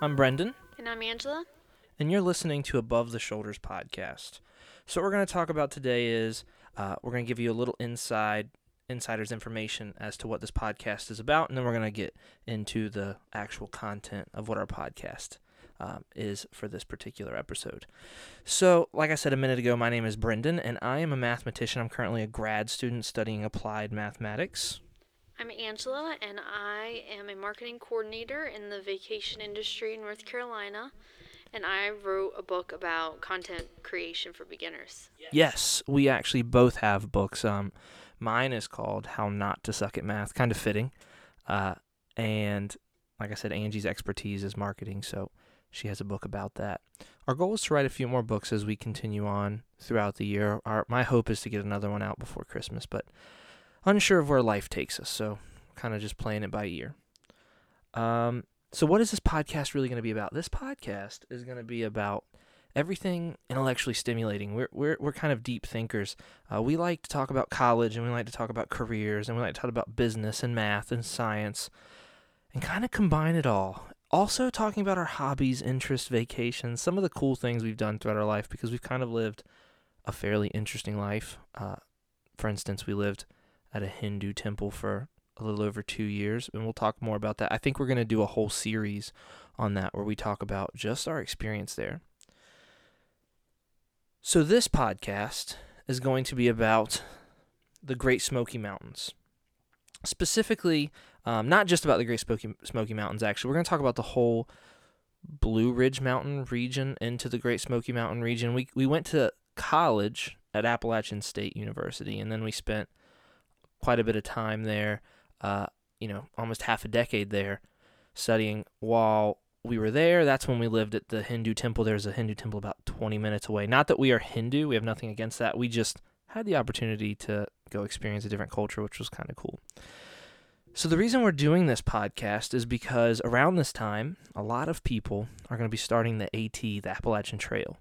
I'm Brendan, And I'm Angela. and you're listening to Above the Shoulders podcast. So, what we're going to talk about today is uh, we're going to give you a little inside insider's information as to what this podcast is about, and then we're going to get into the actual content of what our podcast um, is for this particular episode. So, like I said a minute ago, my name is Brendan, and I am a mathematician. I'm currently a grad student studying applied mathematics. I'm Angela, and I am a marketing coordinator in the vacation industry in North Carolina. And I wrote a book about content creation for beginners. Yes, we actually both have books. Um, mine is called "How Not to Suck at Math," kind of fitting. Uh, and like I said, Angie's expertise is marketing, so she has a book about that. Our goal is to write a few more books as we continue on throughout the year. Our my hope is to get another one out before Christmas, but unsure of where life takes us, so kind of just playing it by ear. Um, so what is this podcast really going to be about? This podcast is going to be about everything intellectually stimulating. We're we're we're kind of deep thinkers. Uh, we like to talk about college, and we like to talk about careers, and we like to talk about business and math and science, and kind of combine it all. Also, talking about our hobbies, interests, vacations, some of the cool things we've done throughout our life because we've kind of lived a fairly interesting life. Uh, for instance, we lived at a Hindu temple for a little over two years, and we'll talk more about that. I think we're going to do a whole series on that where we talk about just our experience there. So, this podcast is going to be about the Great Smoky Mountains. Specifically, um, not just about the Great Smoky, Smoky Mountains, actually. We're going to talk about the whole Blue Ridge Mountain region into the Great Smoky Mountain region. We, we went to college at Appalachian State University, and then we spent quite a bit of time there, uh, you know, almost half a decade there studying while we were there. That's when we lived at the Hindu temple. There's a Hindu temple about 20 minutes away. Not that we are Hindu, we have nothing against that. We just had the opportunity to go experience a different culture, which was kind of cool. So, the reason we're doing this podcast is because around this time, a lot of people are going to be starting the AT, the Appalachian Trail.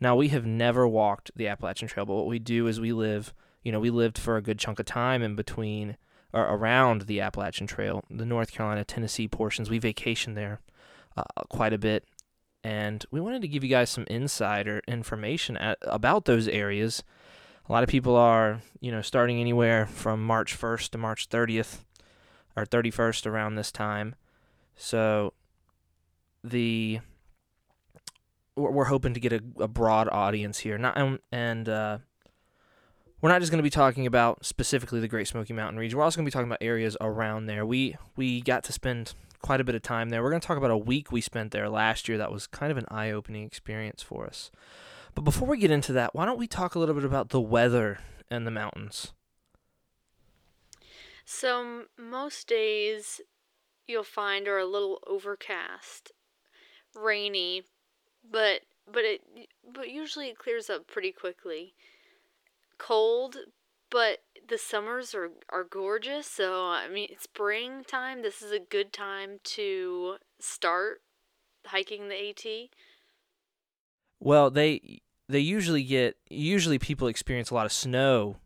Now, we have never walked the Appalachian Trail, but what we do is we live, you know, we lived for a good chunk of time in between or around the Appalachian Trail, the North Carolina, Tennessee portions. We vacationed there uh, quite a bit. And we wanted to give you guys some insider information at, about those areas. A lot of people are, you know, starting anywhere from March 1st to March 30th or 31st around this time. So the we're hoping to get a, a broad audience here. Not um, and uh, we're not just going to be talking about specifically the Great Smoky Mountain region. We're also going to be talking about areas around there. We we got to spend quite a bit of time there. We're going to talk about a week we spent there last year. That was kind of an eye-opening experience for us. But before we get into that, why don't we talk a little bit about the weather and the mountains? So, most days you'll find are a little overcast, rainy, but but it but usually it clears up pretty quickly. Cold, but the summers are are gorgeous. So, I mean, springtime, this is a good time to start hiking the AT. Well, they they usually get usually people experience a lot of snow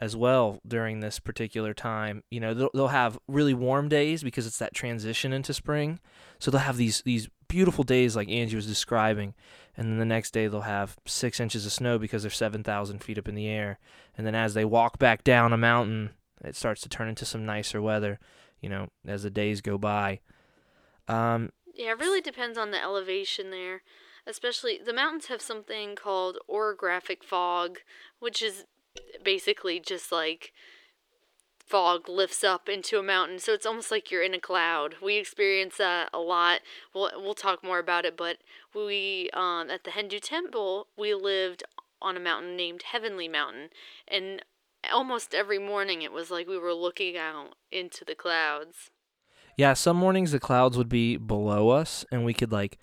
as well during this particular time. You know, they'll, they'll have really warm days because it's that transition into spring. So they'll have these these beautiful days like Angie was describing, and then the next day they'll have six inches of snow because they're seven thousand feet up in the air. And then as they walk back down a mountain, it starts to turn into some nicer weather. You know, as the days go by. Um, Yeah, it really depends on the elevation there. Especially the mountains have something called orographic fog, which is basically just like fog lifts up into a mountain. So it's almost like you're in a cloud. We experience that a lot. We'll we'll talk more about it, but we um at the Hindu temple, we lived on a mountain named Heavenly Mountain and almost every morning it was like we were looking out into the clouds. Yeah, some mornings the clouds would be below us and we could like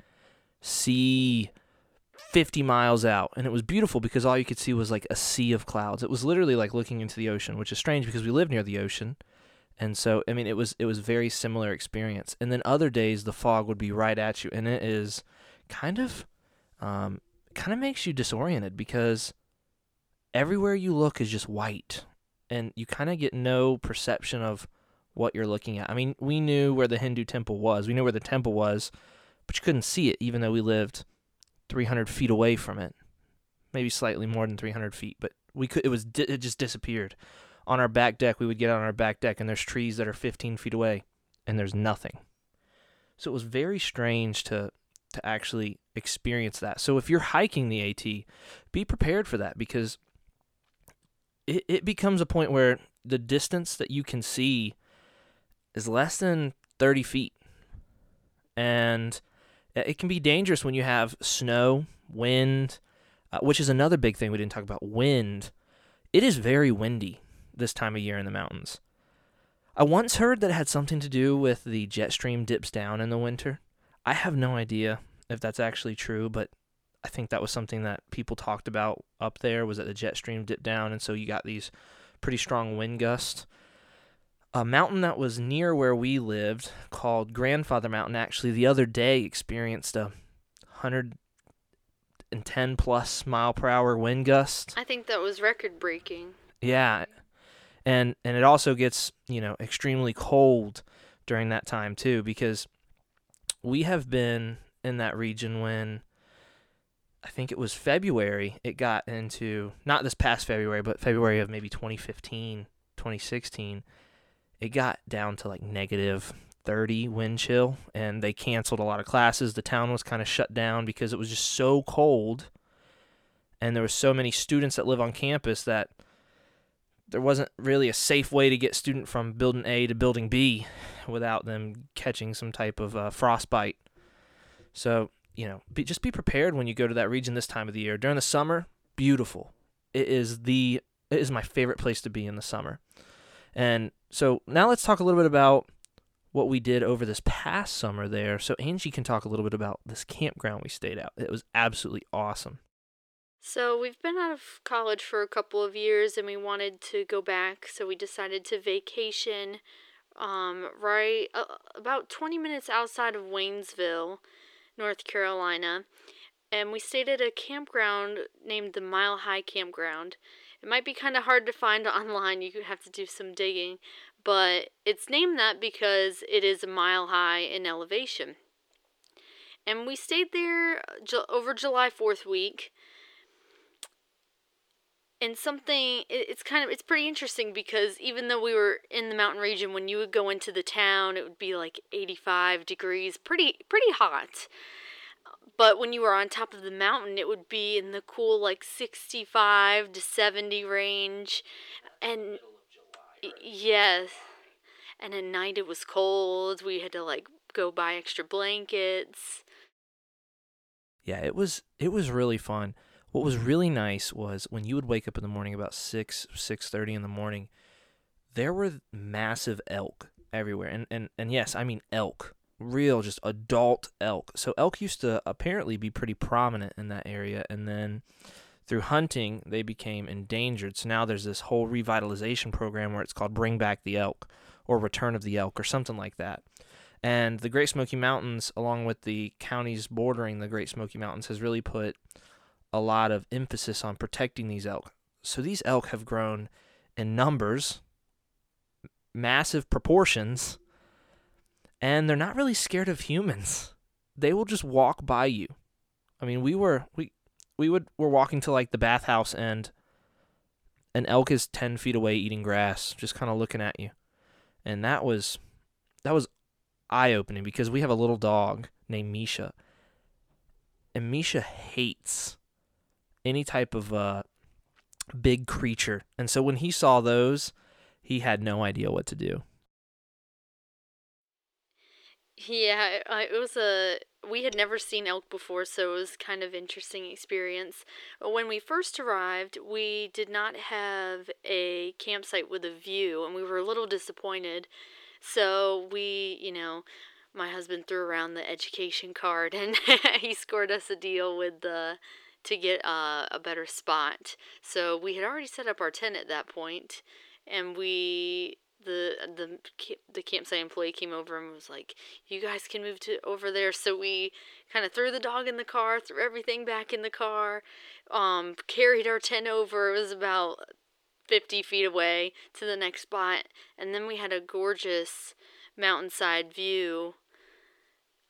see 50 miles out and it was beautiful because all you could see was like a sea of clouds. It was literally like looking into the ocean, which is strange because we live near the ocean. And so I mean it was it was very similar experience. And then other days the fog would be right at you and it is kind of um kind of makes you disoriented because everywhere you look is just white and you kind of get no perception of what you're looking at. I mean, we knew where the Hindu temple was. We knew where the temple was, but you couldn't see it even though we lived 300 feet away from it, maybe slightly more than 300 feet. But we could it was it just disappeared. On our back deck, we would get on our back deck, and there's trees that are 15 feet away, and there's nothing. So it was very strange to to actually experience that. So if you're hiking the AT, be prepared for that because it, it becomes a point where the distance that you can see is less than 30 feet. And it can be dangerous when you have snow, wind, uh, which is another big thing we didn't talk about wind. It is very windy this time of year in the mountains. I once heard that it had something to do with the jet stream dips down in the winter. I have no idea if that's actually true, but I think that was something that people talked about up there was that the jet stream dipped down, and so you got these pretty strong wind gusts. A mountain that was near where we lived, called Grandfather Mountain, actually the other day experienced a 110 plus mile per hour wind gust. I think that was record breaking. Yeah, and and it also gets you know extremely cold during that time too because we have been in that region when I think it was February it got into not this past February but February of maybe 2015 2016 it got down to like negative 30 wind chill and they canceled a lot of classes the town was kind of shut down because it was just so cold and there were so many students that live on campus that there wasn't really a safe way to get student from building A to building B without them catching some type of uh, frostbite. So you know, be, just be prepared when you go to that region this time of the year. During the summer, beautiful. It is the it is my favorite place to be in the summer. And so now let's talk a little bit about what we did over this past summer there. So Angie can talk a little bit about this campground we stayed at. It was absolutely awesome. So we've been out of college for a couple of years and we wanted to go back, so we decided to vacation um, right uh, about 20 minutes outside of Waynesville, North Carolina. And we stayed at a campground named the Mile High Campground. It might be kind of hard to find online, you have to do some digging, but it's named that because it is a mile high in elevation. And we stayed there uh, over July 4th week and something it's kind of it's pretty interesting because even though we were in the mountain region when you would go into the town it would be like 85 degrees pretty pretty hot but when you were on top of the mountain it would be in the cool like 65 to 70 range and yes and at night it was cold we had to like go buy extra blankets. Yeah it was it was really fun. What was really nice was when you would wake up in the morning about 6 6:30 in the morning there were massive elk everywhere and and and yes I mean elk real just adult elk. So elk used to apparently be pretty prominent in that area and then through hunting they became endangered. So now there's this whole revitalization program where it's called bring back the elk or return of the elk or something like that. And the Great Smoky Mountains along with the counties bordering the Great Smoky Mountains has really put a lot of emphasis on protecting these elk. So these elk have grown in numbers, massive proportions, and they're not really scared of humans. They will just walk by you. I mean, we were we we would were walking to like the bathhouse and an elk is 10 feet away eating grass, just kind of looking at you. And that was that was eye-opening because we have a little dog named Misha. And Misha hates any type of uh, big creature. And so when he saw those, he had no idea what to do. Yeah, it was a we had never seen elk before, so it was kind of interesting experience. When we first arrived, we did not have a campsite with a view, and we were a little disappointed. So we, you know, my husband threw around the education card, and he scored us a deal with the to get uh, a better spot. So we had already set up our tent at that point, and we the the the campsite employee came over and was like, "You guys can move to over there." So we kind of threw the dog in the car, threw everything back in the car, um, carried our tent over. It was about fifty feet away to the next spot, and then we had a gorgeous mountainside view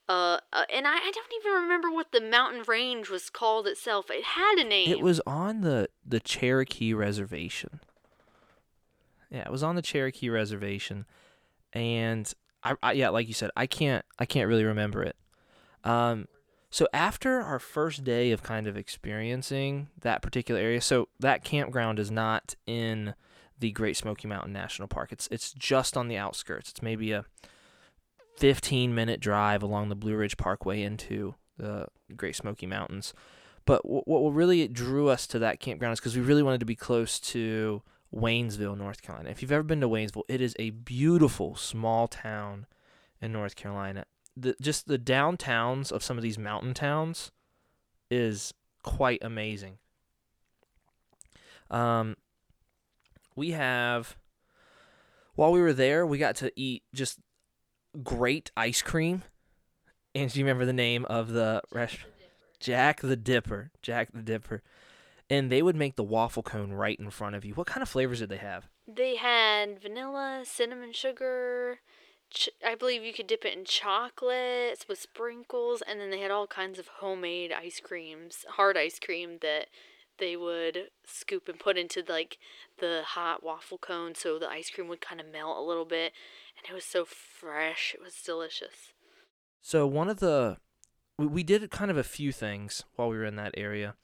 Uh, uh, and I, I don't even remember what the mountain range was called itself. It had a name. It was on the the Cherokee Reservation. Yeah, it was on the Cherokee Reservation, and I, I yeah, like you said, I can't I can't really remember it. Um, so after our first day of kind of experiencing that particular area, so that campground is not in the Great Smoky Mountain National Park. It's it's just on the outskirts. It's maybe a 15 minute drive along the Blue Ridge Parkway into the Great Smoky Mountains. But what really drew us to that campground is because we really wanted to be close to Waynesville, North Carolina. If you've ever been to Waynesville, it is a beautiful small town in North Carolina. The, just the downtowns of some of these mountain towns is quite amazing. Um, we have while we were there, we got to eat just great ice cream. And do you remember the name of the restaurant? Jack the Dipper. Jack the Dipper. And they would make the waffle cone right in front of you. What kind of flavors did they have? They had vanilla, cinnamon sugar. Ch- I believe you could dip it in chocolates with sprinkles, and then they had all kinds of homemade ice creams, hard ice cream that they would scoop and put into like the hot waffle cone so the ice cream would kind of melt a little bit and it was so fresh it was delicious so one of the we, we did kind of a few things while we were in that area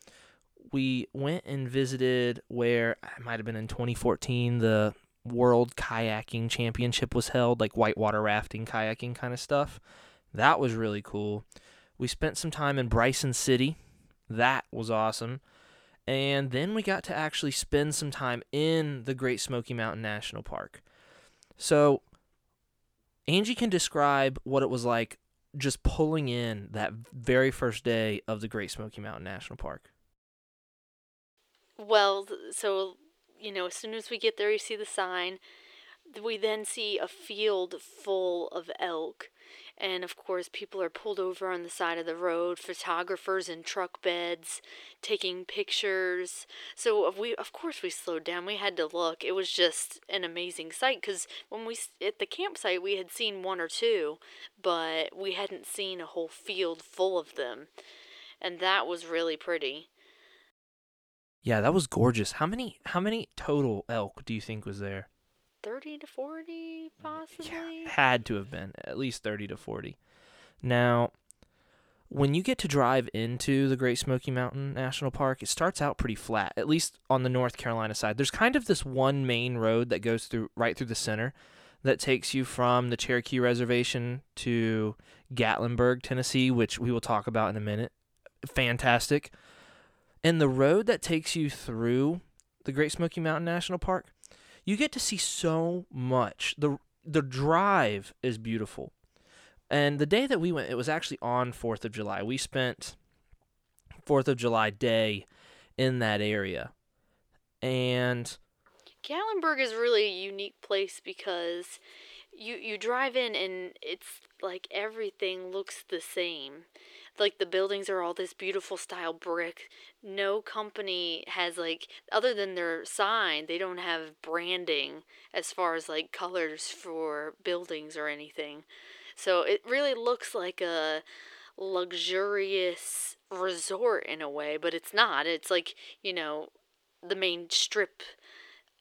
we went and visited where uh, I might have been in 2014 the world kayaking championship was held like whitewater rafting kayaking kind of stuff that was really cool we spent some time in bryson city that was awesome and then we got to actually spend some time in the Great Smoky Mountain National Park. So, Angie can describe what it was like just pulling in that very first day of the Great Smoky Mountain National Park. Well, so, you know, as soon as we get there, you see the sign. We then see a field full of elk. And of course people are pulled over on the side of the road photographers in truck beds taking pictures. So we of course we slowed down. We had to look. It was just an amazing sight because when we at the campsite we had seen one or two but we hadn't seen a whole field full of them. And that was really pretty yeah that was gorgeous. How many how many total elk do you think was there? 30 to 40 possibly? Yeah, had to have been at least 30 to 40 now when you get to drive into the great smoky mountain national park it starts out pretty flat at least on the north carolina side. There's kind of this one main road that goes through right through the center that takes you from the cherokee reservation to gatlinburg tennessee which we will talk about in a minute. Fantastic and the road that takes you through the great smoky mountain national park you get to see so much. The the drive is beautiful. And the day that we went, it was actually on 4th of July. We spent 4th of July day in that area. And Gatlinburg is really a unique place because you you drive in and it's like everything looks the same like the buildings are all this beautiful style brick. No company has like other than their sign, they don't have branding as far as like colors for buildings or anything. So it really looks like a luxurious resort in a way, but it's not. It's like, you know, the main strip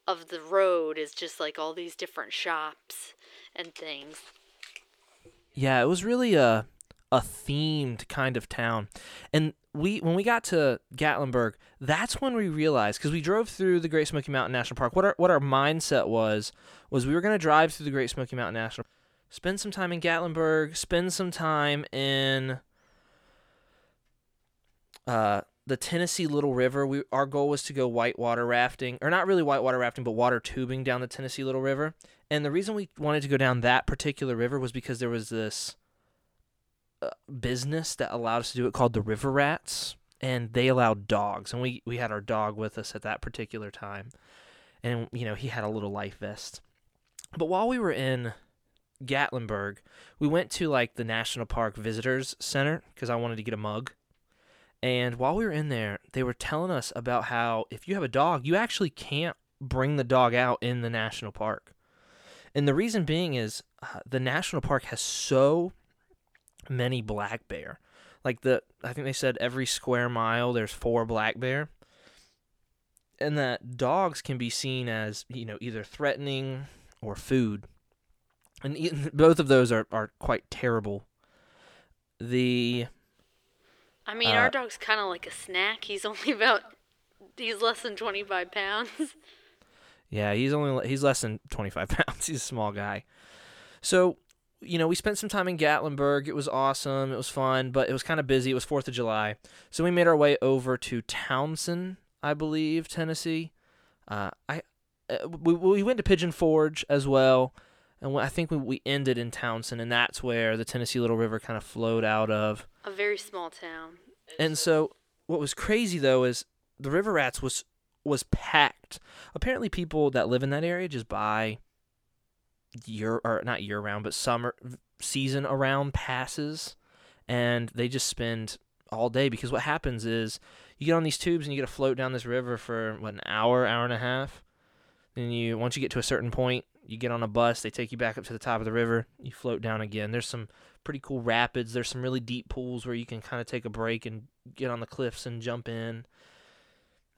of the road is just like all these different shops and things. Yeah, it was really a a themed kind of town. And we when we got to Gatlinburg, that's when we realized because we drove through the Great Smoky Mountain National Park. What our what our mindset was was we were going to drive through the Great Smoky Mountain National, Park, spend some time in Gatlinburg, spend some time in uh, the Tennessee Little River. We our goal was to go whitewater rafting, or not really whitewater rafting, but water tubing down the Tennessee Little River. And the reason we wanted to go down that particular river was because there was this business that allowed us to do it called the River Rats, and they allowed dogs, and we we had our dog with us at that particular time, and you know he had a little life vest. But while we were in Gatlinburg, we went to like the National Park Visitors Center because I wanted to get a mug. And while we were in there, they were telling us about how if you have a dog, you actually can't bring the dog out in the national park. And the reason being is uh, the national park has so many black bear. Like the I think they said every square mile there's four black bear. And that dogs can be seen as, you know, either threatening or food. And e- both of those are, are quite terrible. The I mean, Uh, our dog's kind of like a snack. He's only about, he's less than 25 pounds. Yeah, he's only he's less than 25 pounds. He's a small guy. So, you know, we spent some time in Gatlinburg. It was awesome. It was fun, but it was kind of busy. It was 4th of July. So we made our way over to Townsend, I believe, Tennessee. Uh, I uh, we, we went to Pigeon Forge as well. And I think we, we ended in Townsend, and that's where the Tennessee Little River kind of flowed out of. a very small town. And so what was crazy though is the River Rats was was packed. Apparently people that live in that area just buy year or not year round but summer season around passes and they just spend all day because what happens is you get on these tubes and you get to float down this river for what an hour, hour and a half. Then you once you get to a certain point, you get on a bus, they take you back up to the top of the river, you float down again. There's some pretty cool rapids. There's some really deep pools where you can kind of take a break and get on the cliffs and jump in.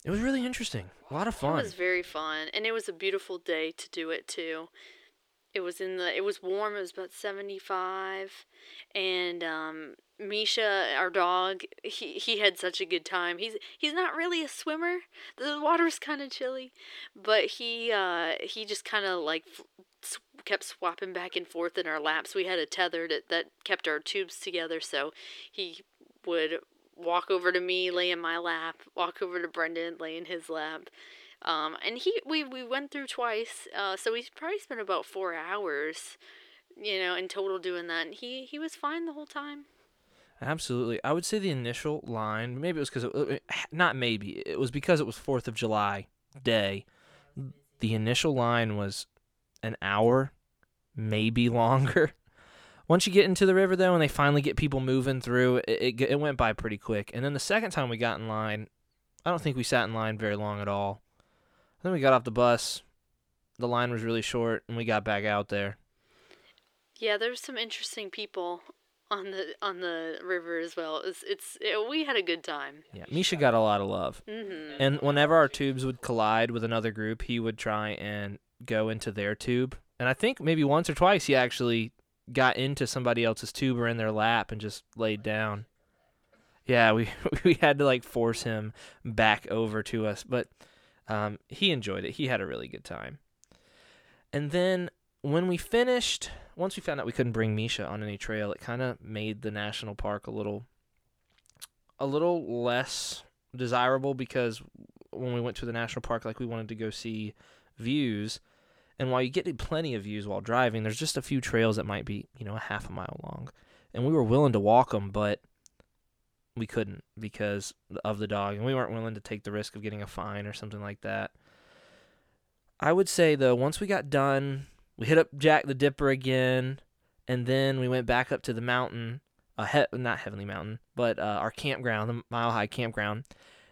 It was really interesting. A lot of fun. It was very fun, and it was a beautiful day to do it too. It was in the. It was warm. It was about seventy five, and um, Misha, our dog, he he had such a good time. He's he's not really a swimmer. The water's kind of chilly, but he uh he just kind of like f- kept swapping back and forth in our laps. We had a tether that that kept our tubes together, so he would walk over to me, lay in my lap, walk over to Brendan, lay in his lap. Um, and he we, we went through twice, uh, so we probably spent about four hours, you know, in total doing that. And he he was fine the whole time. Absolutely. I would say the initial line, maybe it was because, not maybe, it was because it was 4th of July day. The initial line was an hour, maybe longer. Once you get into the river, though, and they finally get people moving through, it, it, it went by pretty quick. And then the second time we got in line, I don't think we sat in line very long at all. Then we got off the bus. The line was really short, and we got back out there. Yeah, there's some interesting people on the on the river as well. It's it's it, we had a good time. Yeah, Misha got a lot of love. hmm And whenever our tubes would collide with another group, he would try and go into their tube. And I think maybe once or twice he actually got into somebody else's tube or in their lap and just laid down. Yeah, we we had to like force him back over to us, but um, he enjoyed it. He had a really good time. And then when we finished, once we found out we couldn't bring Misha on any trail, it kind of made the national park a little a little less desirable because when we went to the national park, like we wanted to go see views. And while you get plenty of views while driving, there's just a few trails that might be, you know, a half a mile long. And we were willing to walk them, but we couldn't because of the dog. And we weren't willing to take the risk of getting a fine or something like that. I would say, though, once we got done, we hit up Jack the Dipper again. And then we went back up to the mountain, uh, he- not Heavenly Mountain, but uh, our campground, the Mile High Campground.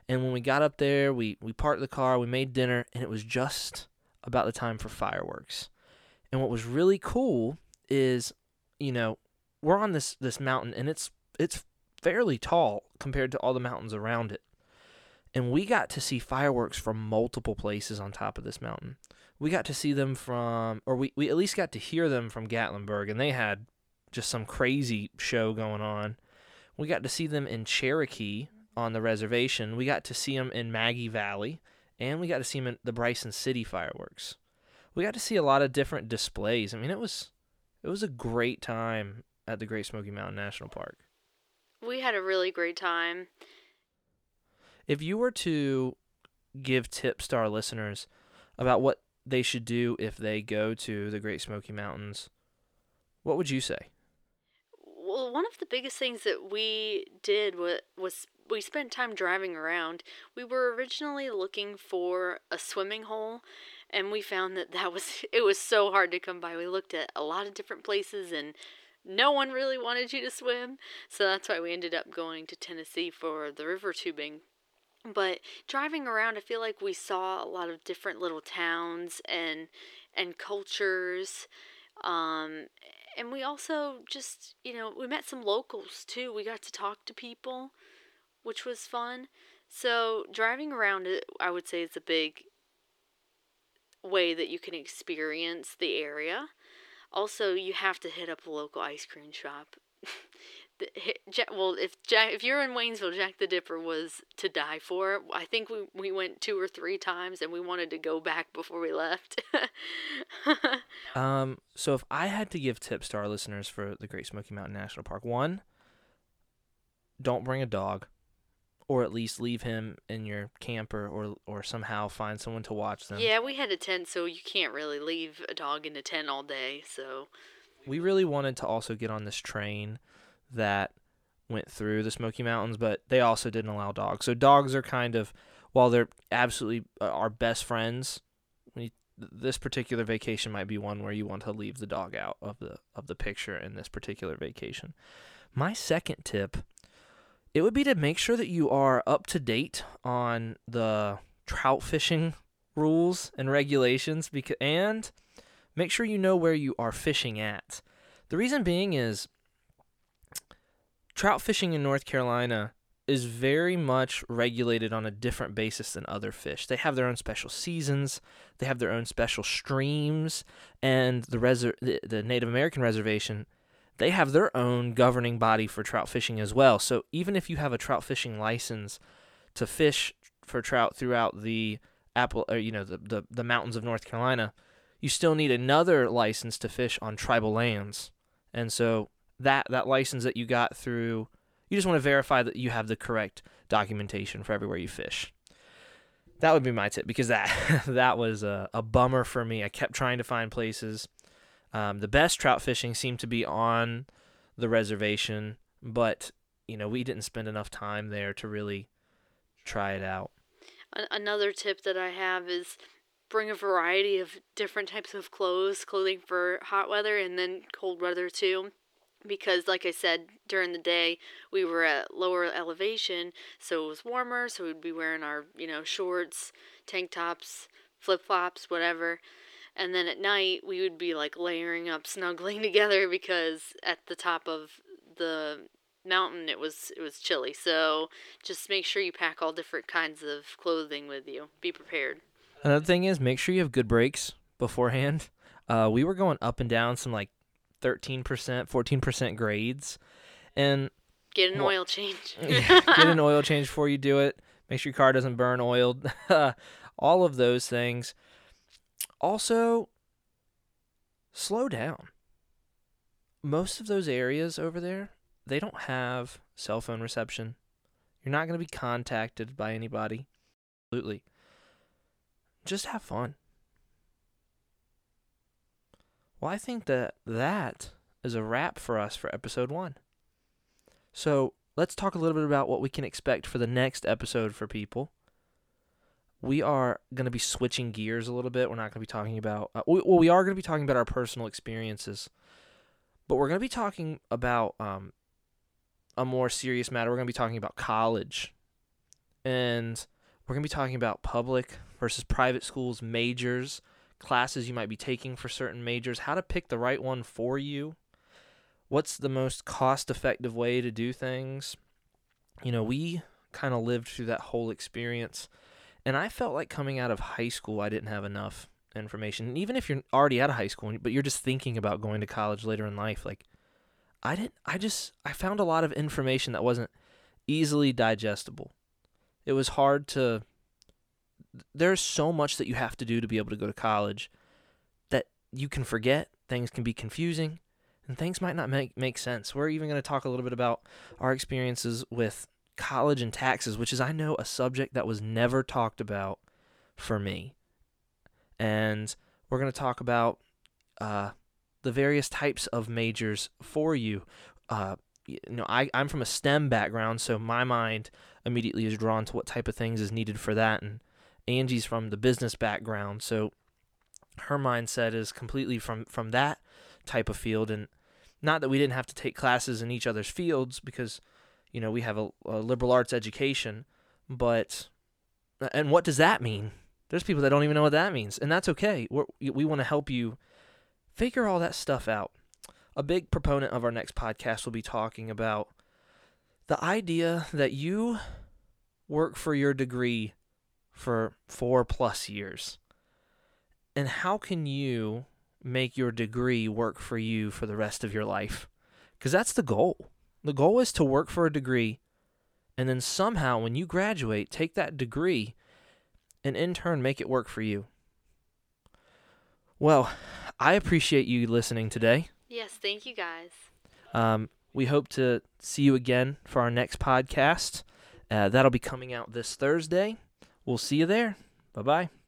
And when we got up there, we, we parked the car, we made dinner, and it was just about the time for fireworks. And what was really cool is, you know, we're on this this mountain and it's it's fairly tall compared to all the mountains around it. And we got to see fireworks from multiple places on top of this mountain. We got to see them from or we, we at least got to hear them from Gatlinburg and they had just some crazy show going on. We got to see them in Cherokee on the reservation. We got to see them in Maggie Valley and we got to see them in the Bryson City fireworks. We got to see a lot of different displays. I mean, it was it was a great time at the Great Smoky Mountain National Park. We had a really great time. If you were to give tips to our listeners about what they should do if they go to the Great Smoky Mountains, what would you say? Well, one of the biggest things that we did was, was we spent time driving around. We were originally looking for a swimming hole, and we found that that was it was so hard to come by. We looked at a lot of different places, and no one really wanted you to swim. So that's why we ended up going to Tennessee for the river tubing. But driving around, I feel like we saw a lot of different little towns and and cultures. Um, and we also just, you know, we met some locals too. We got to talk to people, which was fun. So, driving around, it, I would say, is a big way that you can experience the area. Also, you have to hit up a local ice cream shop. The- hi- Ja- well, if Jack, if you're in Waynesville, Jack the Dipper was to die for. I think we we went two or three times, and we wanted to go back before we left. Um, so if I had to give tips to our listeners for the Great Smoky Mountain National Park, one, don't bring a dog, or at least leave him in your camper, or or somehow find someone to watch them. yeah, we had a tent, so you can't really leave a dog in a tent all day. So We really wanted to also get on this train that went through the Smoky Mountains, but they also didn't allow dogs. So dogs are kind of, while they're absolutely uh, our best friends, we, this particular vacation might be one where you want to leave the dog out of the of the picture in this particular vacation. My second tip, it would be to make sure that you are up to date on the trout fishing rules and regulations because and make sure you know where you are fishing at. The reason being is trout fishing in North Carolina is very much regulated on a different basis than other fish. They have their own special seasons, they have their own special streams, and the reser- the, the Native American reservation, they have their own governing body for trout fishing as well. So even if you have a trout fishing license to fish for trout throughout the apple or you know the, the, the mountains of North Carolina, you still need another license to fish on tribal lands. And so that that license that you got through you just want to verify that you have the correct documentation for everywhere you fish. That would be my tip because that that was a, a bummer for me. I kept trying to find places. Um, the best trout fishing seemed to be on the reservation, but you know we didn't spend enough time there to really try it out. Another tip that I have is bring a variety of different types of clothes, clothing for hot weather and then cold weather too. Because, like I said, during the day we were at lower elevation, so it was warmer. So we'd be wearing our, you know, shorts, tank tops, flip flops, whatever. And then at night we would be like layering up, snuggling together because at the top of the mountain it was it was chilly. So just make sure you pack all different kinds of clothing with you. Be prepared. Another thing is make sure you have good brakes beforehand. Uh, we were going up and down some like 13%, 14% grades. And Get an oil change. get an oil change before you do it. Make sure your car doesn't burn oiled. All of those things. Also, slow down. Most of those areas over there, they don't have cell phone reception. You're not going to be contacted by anybody. Absolutely. Just have fun. Well, I think that that is a wrap for us for episode one. So let's talk a little bit about what we can expect for the next episode for people. We are going to be switching gears a little bit. We're not going to be talking about, uh, well, we are going to be talking about our personal experiences, but we're going to be talking about um, a more serious matter. We're going to be talking about college, and we're going to be talking about public versus private schools, majors, classes you might be taking for certain majors, how to pick the right one for you what's the most cost effective way to do things. You know, we kind of lived through that whole experience. And I felt like coming out of high school, I didn't have enough information. And even if you're already out of high school, but you're just thinking about going to college later in life, like, I didn't, I just, I found a lot of information that wasn't easily digestible. It was hard to, there's so much that you have to do to be able to go to college that you can forget. Things can be confusing and things might not make make sense. We're even going to talk a little bit about our experiences with college and taxes, which is I know a subject that was never talked about for me. And we're going to talk about uh, the various types of majors for you. Uh, you know, I, I'm from a STEM background, so my mind immediately is drawn to what type of things is needed for that. And Angie's from the business background, so her mindset is completely from from that type of field and not that we didn't have to take classes in each other's fields because you know we have a, a, liberal arts education but and what does that mean there's people that don't even know what that means and that's okay We're, we want to help you figure all that stuff out a big proponent of our next podcast will be talking about the idea that you work for your degree for four plus years. And how can you make your degree work for you for the rest of your life? Because that's the goal. The goal is to work for a degree and then somehow when you graduate, take that degree and in turn make it work for you. Well, I appreciate you listening today. Yes, thank you guys. Um, we hope to see you again for our next podcast. Uh, that'll be coming out this Thursday. We'll see you there. Bye bye.